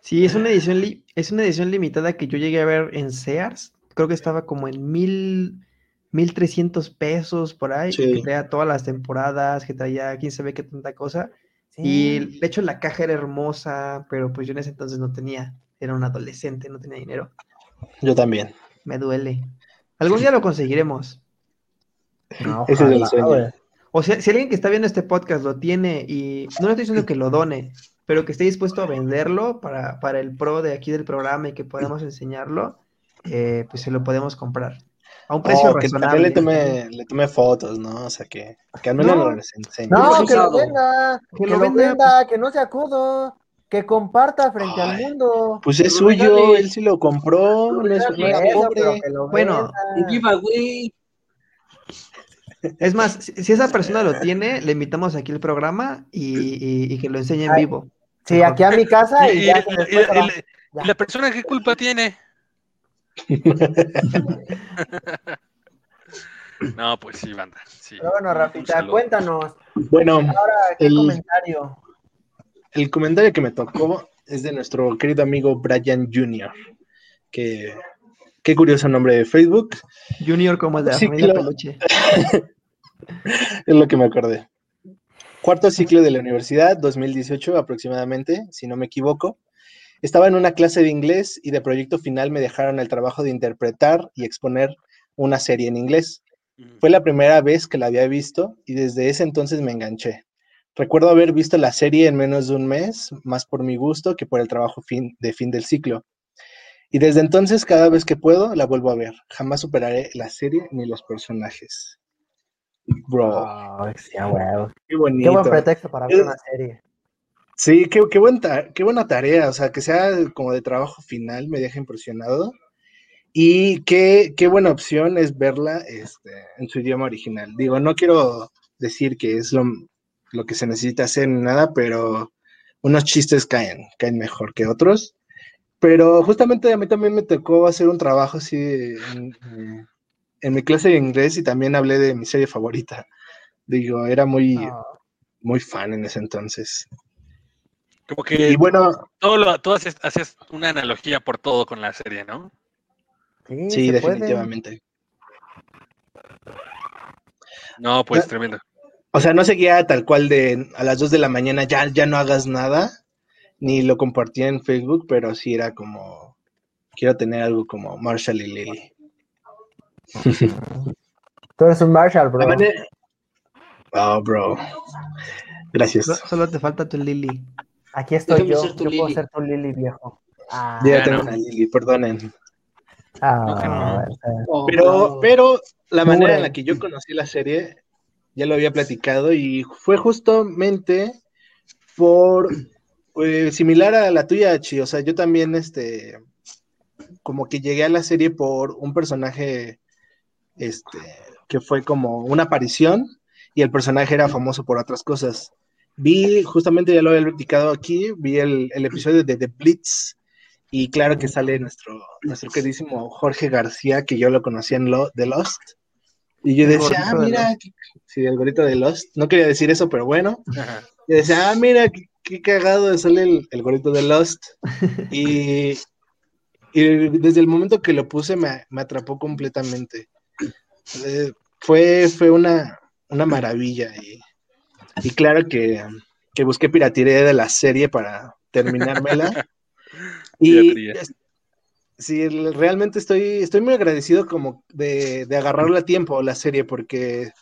Sí, es una edición, li- es una edición limitada que yo llegué a ver en Sears. Creo que estaba como en mil, mil trescientos pesos por ahí.
Sí.
Que traía todas las temporadas, que traía quién sabe qué tanta cosa.
Sí.
Y de hecho la caja era hermosa, pero pues yo en ese entonces no tenía, era un adolescente, no tenía dinero.
Yo también.
Me duele. Algún día lo conseguiremos.
No,
Ese es el sueño.
O sea, si alguien que está viendo este podcast lo tiene y no le estoy diciendo que lo done, pero que esté dispuesto a venderlo para, para el pro de aquí del programa y que podamos enseñarlo, eh, pues se lo podemos comprar. A un precio
Oh, que también
razonable.
le tomé, le tomé fotos, ¿no? O sea, que, que al menos
No.
nos enseñe.
No, que lo venda, que,
Que
lo
lo venda,
venda, que no sea codo, que comparta frente al mundo.
Pues es suyo, él sí lo compró, no es, no es
Eso,
pobre.
pero que lo
Bueno,
Un
venda.
giveaway.
Es más, si, esa persona lo tiene, le invitamos aquí al programa y, y- y que lo enseñe en
Ay.
vivo.
Sí, aquí a mi casa
Y,
ya
y la persona qué culpa tiene. No, pues sí, banda. Sí.
Pero bueno, Rafita, cuéntanos.
Bueno,
Ahora, ¿qué
El-
comentario?
El comentario que me tocó es de nuestro querido amigo Brian Jr., que qué curioso nombre de Facebook,
Junior como el de la
Sí,
familia. Peluche.
es lo que me acordé. Cuarto ciclo de la universidad, 2018 aproximadamente, si no me equivoco. Estaba en una clase de inglés y de proyecto final me dejaron el trabajo de interpretar y exponer una serie en inglés. Fue la primera vez que la había visto y desde ese entonces me enganché. Recuerdo haber visto la serie en menos de un mes, más por mi gusto que por el trabajo fin, de fin del ciclo. Y desde entonces, cada vez que puedo, la vuelvo a ver. Jamás superaré la serie ni los personajes. Bro,
sí, a huevo.
qué
Qué
bonito.
buen pretexto para ver una serie.
Sí, qué, qué, buen ta- qué buena tarea. O sea, que sea como de trabajo final, me deja impresionado. Y qué, qué buena opción es verla este, en su idioma original. Digo, no quiero decir que es lo, lo que se necesita hacer ni nada, pero unos chistes caen, caen mejor que otros. Pero justamente a mí también me tocó hacer un trabajo así en, eh, en mi clase de inglés y también hablé de mi serie favorita. Digo, era muy,
Ah,
muy fan en ese entonces.
Como que
Y bueno,
todo lo, tú haces, hacías una analogía por todo con la serie, ¿no?
sí,
sí,
se puede.
definitivamente.
No, pues
Ya.
tremendo.
O sea, no seguía tal cual de a las 2 de la mañana ya, ya no hagas nada, ni lo compartía en Facebook, pero sí era como, quiero tener algo como Marshall y Lily.
Tú eres un Marshall, bro.
Oh, bro. Gracias.
So- Solo te falta tu Lily.
Aquí estoy
Déjame
yo. Yo puedo ser tu Lili, viejo. Ah,
ya tengo
no.
una Lily, perdonen.
ah,
No, no.
Pero, pero la manera en la que yo conocí la serie, ya lo había platicado, y fue justamente por eh, similar a la tuya, Chi. O sea, yo también, este, como que llegué a la serie por un personaje, este, que fue como una aparición, y el personaje era famoso por otras cosas. Vi, justamente ya lo había platicado aquí, vi el, el episodio de The Blitz, y claro que sale nuestro, nuestro queridísimo Jorge García, que yo lo conocía en lo, The Lost. Y yo decía, ah,
de
mira, qué- sí, el gorrito de Lost. No quería decir eso, pero bueno.
Ajá.
Y decía, ah, mira, qué, qué cagado sale el, el gorrito de Lost. Y, y desde el momento que lo puse me, me atrapó completamente. Eh, fue, fue una, una maravilla. Y, y claro que, que busqué piratería de la serie para terminármela. y sí, realmente estoy, estoy muy agradecido como de, de agarrarla a tiempo la serie porque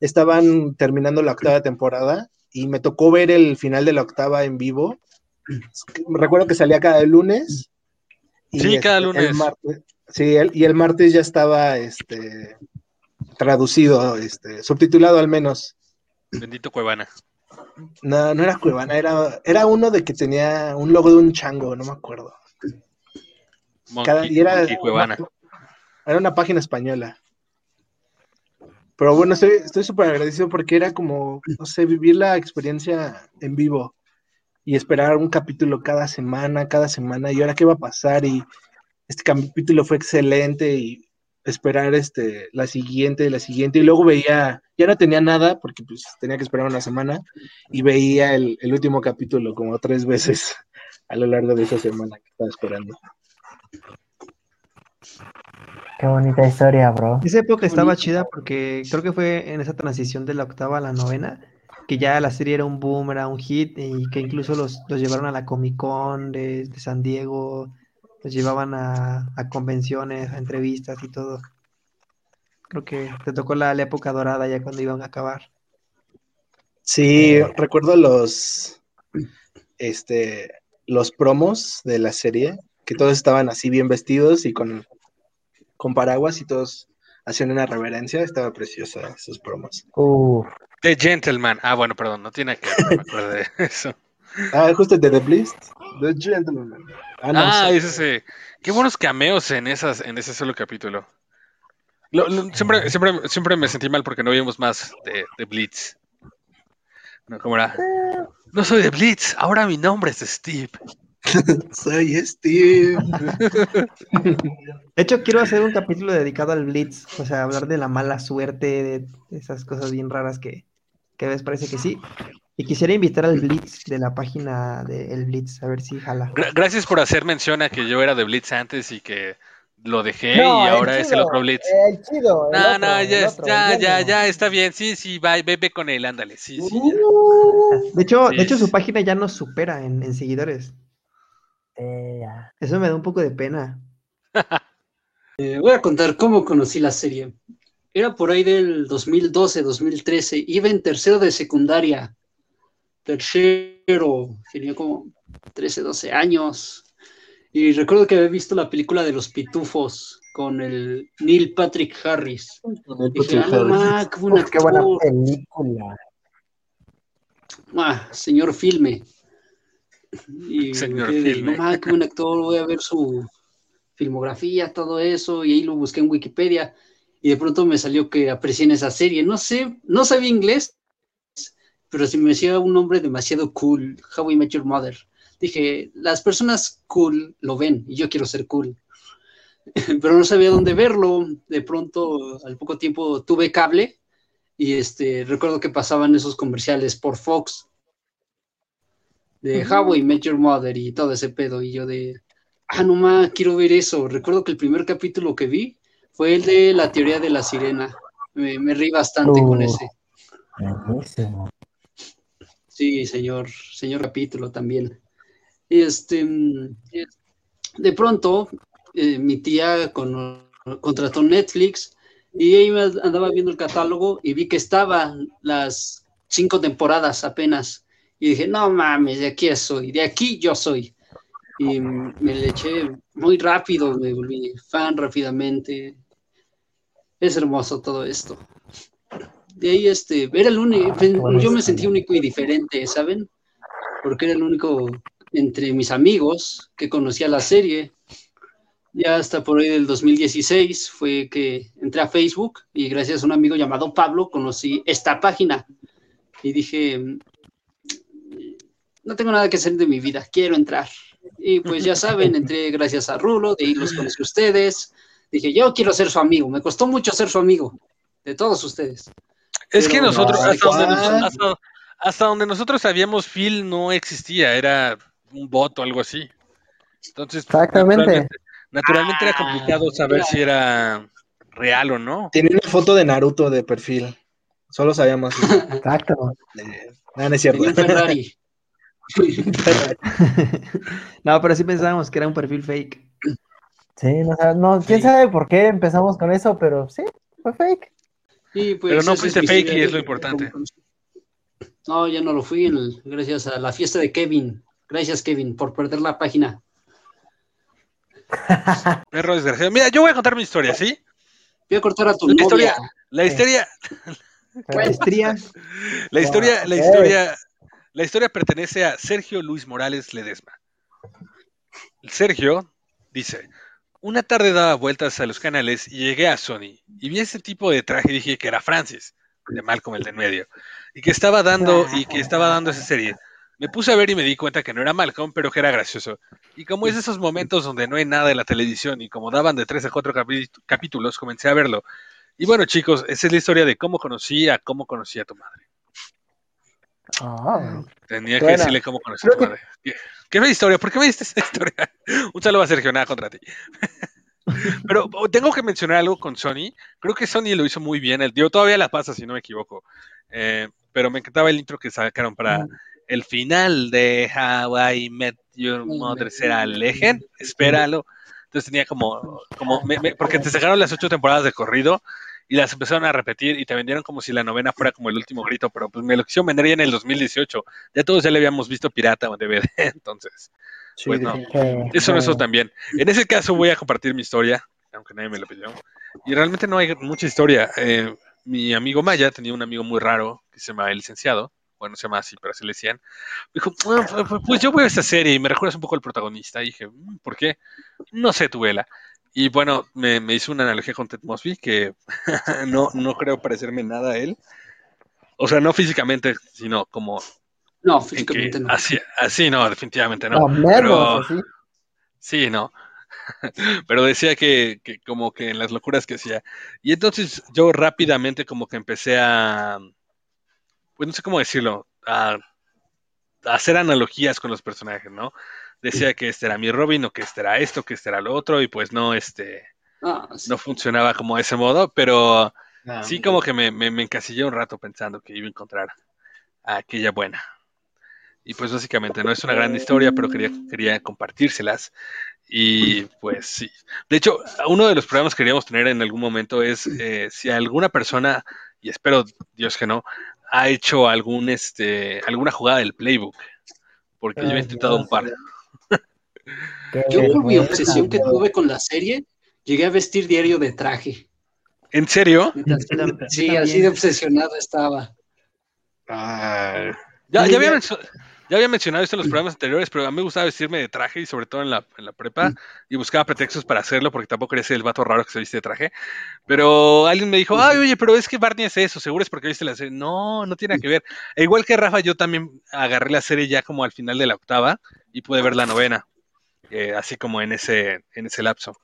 estaban terminando la octava temporada y me tocó ver el final de la octava en vivo. Recuerdo que salía cada lunes.
Sí, cada
este,
lunes.
el martes- sí, el- y el martes ya estaba este, traducido, este, subtitulado al menos.
Bendito Cuevana.
No, no era Cuevana, era, era uno de que tenía un logo de un chango, no me acuerdo. Cada- y era,
Cuevana.
era una página española. Pero bueno, estoy estoy súper agradecido porque era como, no sé, vivir la experiencia en vivo y esperar un capítulo cada semana, cada semana, y ahora qué va a pasar. Y este capítulo fue excelente y esperar este, la siguiente, la siguiente. Y luego veía, ya no tenía nada porque pues tenía que esperar una semana y veía el, el último capítulo como tres veces a lo largo de esa semana que estaba esperando.
Qué bonita historia, bro.
Esa época estaba
bonito.
chida porque creo que fue en esa transición de la octava a la novena que ya la serie era un boom, era un hit y que incluso los, los llevaron a la Comic Con de, de San Diego, los llevaban a, a convenciones, a entrevistas y todo. Creo que te tocó la, la época dorada ya cuando iban a acabar.
Sí, recuerdo los, este, los promos de la serie, que todos estaban así bien vestidos y con, con paraguas y todos hacían una reverencia, estaba preciosa sus promos.
Uf.
The Gentleman. Ah, bueno, perdón, no tiene que ver, me acuerdo de eso.
Ah, justo de The Bliss, The Gentleman. Ah, no,
Ah, ese sí. Qué buenos cameos en esas, en ese solo capítulo. Lo- lo- siempre, siempre, siempre me sentí mal porque no vimos más de, de Blitz. No, ¿cómo era? No soy de Blitz, ahora mi nombre es Steve.
Soy Steve.
De hecho, quiero hacer un capítulo dedicado al Blitz, o sea, hablar de la mala suerte, de esas cosas bien raras que, que a veces parece que sí. Y quisiera invitar al Blitz de la página de El Blitz, a ver si jala.
Gra- gracias por hacer mención a que yo era de Blitz antes y que lo dejé
No,
y ahora es el otro Blitz.
El chido. el
No,
otro,
no,
el
ya,
otro,
ya, ya, está bien. Sí, sí, va, bebe con él, ándale. Sí, sí.
Uh,
De hecho,
Sí,
de hecho su página ya nos supera en, en seguidores.
Ya.
Eso me da un poco de pena.
Eh, voy a contar cómo conocí la serie. Era por ahí del 2012, 2013. Iba en tercero de secundaria. Tercero. Tenía como 13, 12 años. Y recuerdo que había visto la película de los pitufos con el Neil Patrick Harris. Dije, "Ah, ma, qué
buena película.
Ah, señor filme. Y
Señor filme.
No mames, qué buen actor, voy a ver su filmografía, todo eso, y ahí lo busqué en Wikipedia, y de pronto me salió que aprecié en esa serie. No sé, no sabía inglés, pero si me decía un nombre demasiado cool, How I Met Your Mother. Dije, las personas cool lo ven, y yo quiero ser cool. pero no sabía dónde verlo. De pronto, al poco tiempo, tuve cable y este, recuerdo que pasaban esos comerciales por Fox de How I Met Your Mother y todo ese pedo. Y yo de, ah, no más, quiero ver eso. Recuerdo que el primer capítulo que vi fue el de la teoría de la sirena. Me, me reí bastante con
Uh.
ese.
Buenísimo.
Sí, señor, señor capítulo también. Este, mm, de pronto, eh, mi tía con- contrató Netflix y ahí andaba viendo el catálogo y vi que estaban las cinco temporadas apenas. Y dije, no mames, de aquí soy, de aquí yo soy. Y me le eché muy rápido, me volví fan rápidamente. Es hermoso todo esto. De ahí, este, era el único, yo me sentí único y diferente, ¿saben? Porque era el único entre mis amigos que conocía la serie. Ya hasta por ahí del 2016 fue que entré a Facebook y gracias a un amigo llamado Pablo conocí esta página. Y dije, no tengo nada que hacer de mi vida, quiero entrar. Y pues ya saben, entré gracias a Rulo, de ahí los conocí ustedes. Dije, yo quiero ser su amigo, me costó mucho ser su amigo, de todos ustedes.
Es que nosotros, hasta, donde nos- hasta, hasta donde nosotros sabíamos, Phil no existía, era un bot o algo así. Entonces,
Exactamente.
naturalmente, naturalmente era
Ah,
complicado saber
mira.
si era real o no.
Tiene una foto de Naruto de perfil. Solo sabíamos.
Exacto.
Eh, no, no es cierto.
Tenía un Ferrari.
No, pero sí pensábamos que era un perfil fake.
Sí, no, no, quién
Sí.
sabe por qué empezamos con eso, pero sí, fue fake.
Y, pues,
Pero no fuiste fake
historia
y es lo importante.
No, ya no lo fui, el- gracias a la fiesta de Kevin. Gracias, Kevin, por perder la página.
Perro desgraciado. Mira, yo voy a contar mi historia, ¿sí?
Voy a cortar a tu
La
novia.
historia, la historia, la historia, la historia, la historia pertenece a Sergio Luis Morales Ledesma. Sergio dice, una tarde daba vueltas a los canales y llegué a Sony y vi ese tipo de traje y dije que era Francis, de Malcolm el de en medio, y que estaba dando, y que estaba dando esa serie. Me puse a ver y me di cuenta que no era Malcolm, pero que era gracioso. Y como es esos momentos donde no hay nada en la televisión y como daban de tres a cuatro capítulos, comencé a verlo. Y bueno, chicos, esa es la historia de cómo conocí a cómo conocí a tu madre.
Ah,
Tenía que decirle cómo conocí a tu
que-
madre. ¿Qué, fea historia? ¿Por qué me diste esa historia? Un saludo a Sergio, nada contra ti. Pero oh, tengo que mencionar algo con Sony. Creo que Sony lo hizo muy bien. El tío todavía la pasa, si no me equivoco. Eh, pero me encantaba el intro que sacaron para el final de How I Met Your Mother será Legend. Espéralo. Entonces tenía como, como me- me- porque te sacaron las ocho temporadas de corrido y las empezaron a repetir y te vendieron como si la novena fuera como el último grito, pero pues me lo quisieron vender ya en el 2018. Ya todos ya le habíamos visto pirata o DVD, entonces.
Sí,
Pues no.
que-
Eso eso también. En ese caso voy a compartir mi historia. aunque nadie me lo pidió. Y realmente no hay mucha historia. Eh, mi amigo Maya tenía un amigo muy raro que se llama El Licenciado. Bueno, se llama así, pero así le decían. Dijo, "Ah, pues, pues yo veo esta serie y me recuerdas un poco al protagonista. Y dije, "Mm, ¿por qué? No sé, tu vela. Y bueno, me, me hizo una analogía con Ted Mosby, que no, no creo parecerme nada a él. O sea, no físicamente, sino como
No,
que-
físicamente no.
así, así no, definitivamente no.
No, menos,
pero-
así.
Sí, no. Pero decía que, que como que en las locuras que hacía. Y entonces yo rápidamente como que empecé a, pues no sé cómo decirlo, a, a hacer analogías con los personajes, ¿no? Decía que este era mi Robin o que este era esto, que este era lo otro y pues no, este,
Ah, sí.
no funcionaba como de ese modo, pero
No,
sí como que me, me, me encasillé un rato pensando que iba a encontrar a aquella buena. Y pues básicamente no es una gran historia, pero quería, quería compartírselas. Y pues sí. De hecho, uno de los programas que queríamos tener en algún momento es eh, si alguna persona, y espero Dios que no, ha hecho algún este alguna jugada del playbook. Porque yo he intentado un par.
Yo por mi obsesión que tuve con la serie, llegué a vestir diario de traje.
¿En serio?
Sí, así de obsesionado estaba.
Ah,
Ya, había
ya
mencionado esto en los programas anteriores, pero a mí me gustaba vestirme de traje y sobre todo en la, en la prepa y buscaba pretextos para hacerlo porque tampoco quería ser el vato raro que se viste de traje. Pero alguien me dijo, ay, oye, pero es que Barney es eso, seguro es porque viste la serie. No, no tiene nada que ver. E igual que Rafa, yo también agarré la serie ya como al final de la octava y pude ver la novena, eh, así como en ese, en ese lapso.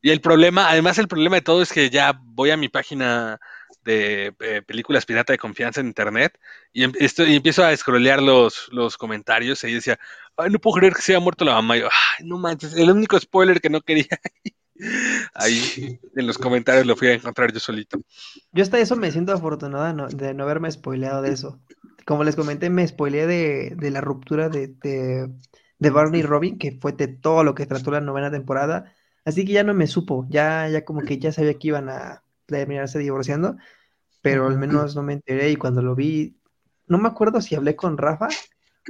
Y el problema, además el problema de todo es que ya voy a mi página de eh, películas pirata de confianza en internet y, em- esto- y empiezo a scrollear los, los comentarios y ahí decía, ay, no puedo creer que se haya muerto la mamá. Y yo, ay, no manches, el único spoiler que no quería. ahí en los comentarios lo fui a encontrar yo solito.
Yo hasta eso me siento afortunada no- de no haberme spoileado de eso. Como les comenté, me spoileé de, de la ruptura de, de, de Barney y Robin, que fue de todo lo que trató la novena temporada. Así que ya no me supo, ya, ya como que ya sabía que iban a terminarse divorciando, pero al menos no me enteré y cuando lo vi, no me acuerdo si hablé con Rafa,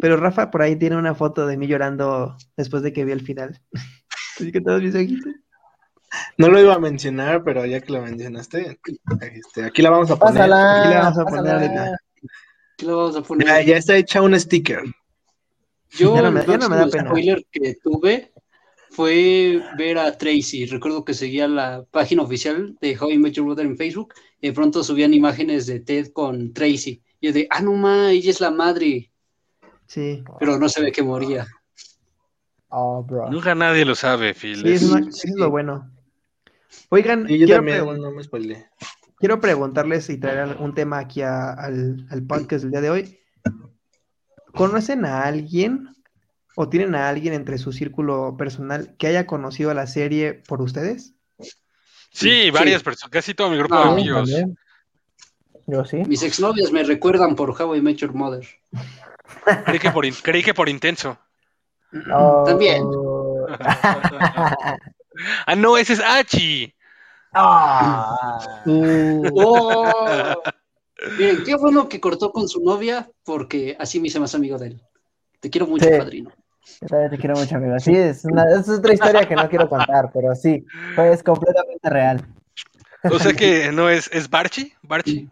pero Rafa por ahí tiene una foto de mí llorando después de que vi el final. Así que todos mis ojitos.
no lo iba a mencionar, pero ya que lo mencionaste, este, aquí la vamos a poner.
Pásala.
Aquí le vamos a poner
pásala.
ahorita.
¿Qué le vamos a poner?
Ya, ya está hecha un sticker.
Yo
Ya no me-
el
ya no me da pena.
spoiler que tuve fue ver a Tracy. Recuerdo que seguía la página oficial de How I Met Your Mother en Facebook y de pronto subían imágenes de Ted con Tracy. Y yo de, ah, no ma, ella es la madre,
Sí,
pero no se ve que moría.
Oh, bro.
Nunca nadie lo sabe, Phil.
sí, es,
Es-
una- es lo bueno. Oigan,
Y yo
quiero,
también
pregun-
no me spoilé.
Quiero preguntarles y traer un tema aquí a- al, al podcast del día de hoy. ¿Conocen a alguien o tienen a alguien entre su círculo personal que haya conocido la serie por ustedes?
Sí, varias personas, casi todo mi grupo
Ah,
de amigos.
también. Yo sí.
Mis exnovias me recuerdan por How I Met Your Mother.
Creí que por, in- creí que por intenso.
Oh.
También.
Ah, no, ese es Achi.
Ah.
Uh,
¡Oh! Miren, qué bueno que cortó con su novia porque así me hice más amigo de él. Te quiero mucho,
Sí.
padrino.
Yo también te quiero mucho, amigo. Sí, es, una, es otra historia que no quiero contar, pero sí, es completamente real.
O sea que no es, es Barchi, Barchi,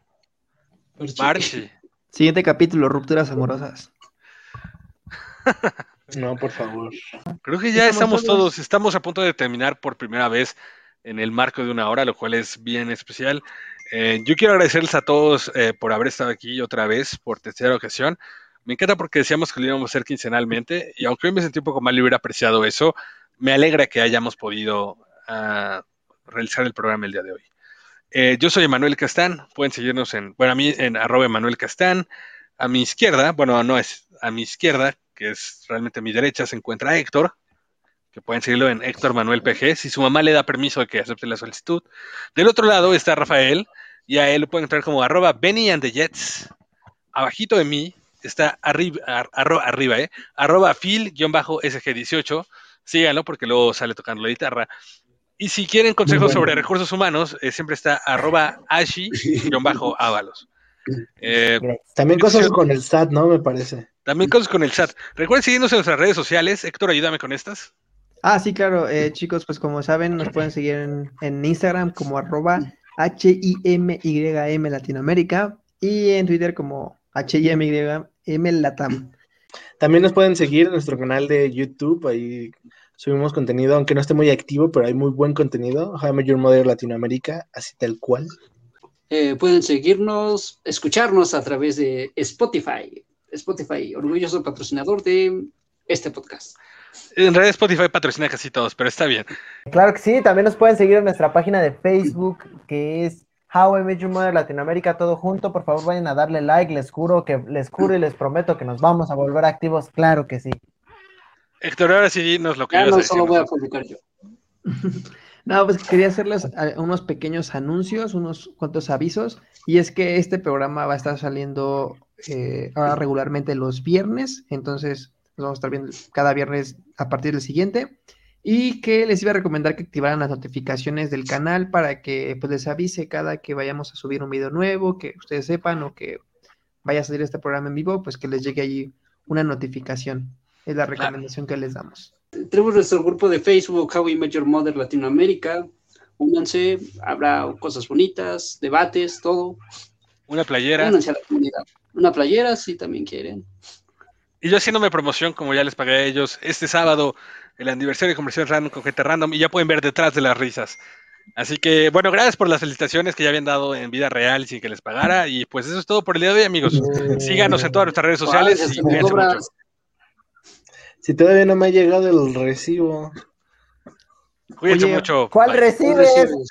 Barchi.
siguiente capítulo, rupturas amorosas.
No, por favor.
Creo que ya
Estamos todos,
estamos a punto de terminar por primera vez en el marco de una hora, lo cual es bien especial. Eh, yo quiero agradecerles a todos eh, por haber estado aquí otra vez, por tercera ocasión. Me encanta porque decíamos que lo íbamos a hacer quincenalmente y aunque hoy me sentí un poco mal y hubiera apreciado eso, me alegra que hayamos podido ah, realizar el programa el día de hoy. Eh, yo soy Emanuel Castán, pueden seguirnos en, bueno, a mí en arroba Emanuel Castán. A mi izquierda, bueno, no es a mi izquierda, que es realmente a mi derecha, se encuentra Héctor, que pueden seguirlo en Héctor Manuel PG, si su mamá le da permiso de que acepte la solicitud. Del otro lado está Rafael, y a él lo pueden entrar como arroba Benny and the Jets. Abajito de mí está arriba, arro- arriba, eh, arroba Phil-SG18. Síganlo porque luego sale tocando la guitarra. Y si quieren consejos
bueno.
sobre recursos humanos, eh, siempre está arroba Ashi-Ábalos. Eh.
También cosas con el SAT, ¿no? Me parece.
también cosas con el chat. Recuerden seguirnos en nuestras redes sociales. Héctor, ayúdame con estas.
Ah, sí, claro, eh, chicos, pues como saben, nos pueden seguir en, en Instagram como arroba H-I-M-Y-M Latinoamérica y en Twitter como H-I-M-Y-M Latam.
También nos pueden seguir en nuestro canal de YouTube, ahí subimos contenido, aunque no esté muy activo, pero hay muy buen contenido. How Your Mother Latinoamérica, así tal cual.
Eh, pueden seguirnos, escucharnos a través de Spotify. Spotify, orgulloso patrocinador de este podcast.
En realidad Spotify patrocina casi todos, pero está bien.
Claro que sí, también nos pueden seguir en nuestra página de Facebook, que es How I Met Your Mother Latinoamérica, todo junto. Por favor, vayan a darle like, les juro que les juro y les prometo que nos vamos a volver activos, claro que sí.
Héctor, ahora sí nos lo que
Ya
a
no solo voy a publicar yo.
No, pues quería hacerles eh, unos pequeños anuncios, unos cuantos avisos, y es que este programa va a estar saliendo eh, ahora regularmente los viernes, entonces nos vamos a estar viendo cada viernes a partir del siguiente, y que les iba a recomendar que activaran las notificaciones del canal para que pues, les avise cada que vayamos a subir un video nuevo, que ustedes sepan o que vaya a salir este programa en vivo, pues que les llegue allí una notificación. Es la recomendación que les damos.
Tenemos nuestro grupo de Facebook, How We Met Your Mother Latinoamérica. Únanse, habrá cosas bonitas, debates, todo.
Una playera.
Únanse a la comunidad. Una playera, si también quieren.
Y yo haciéndome promoción, como ya les pagué a ellos, este sábado, el aniversario de Conversión Random con gente random, y ya pueden ver detrás de las risas. Así que, bueno, gracias por las felicitaciones que ya habían dado en vida real sin que les pagara. Y pues eso es todo por el día de hoy, amigos. Síganos en todas nuestras redes sociales y cuídense mucho.
Si todavía no me ha llegado el recibo.
Cuídense
Oye,
mucho.
¿Cuál
Bye.
recibes?
recibes.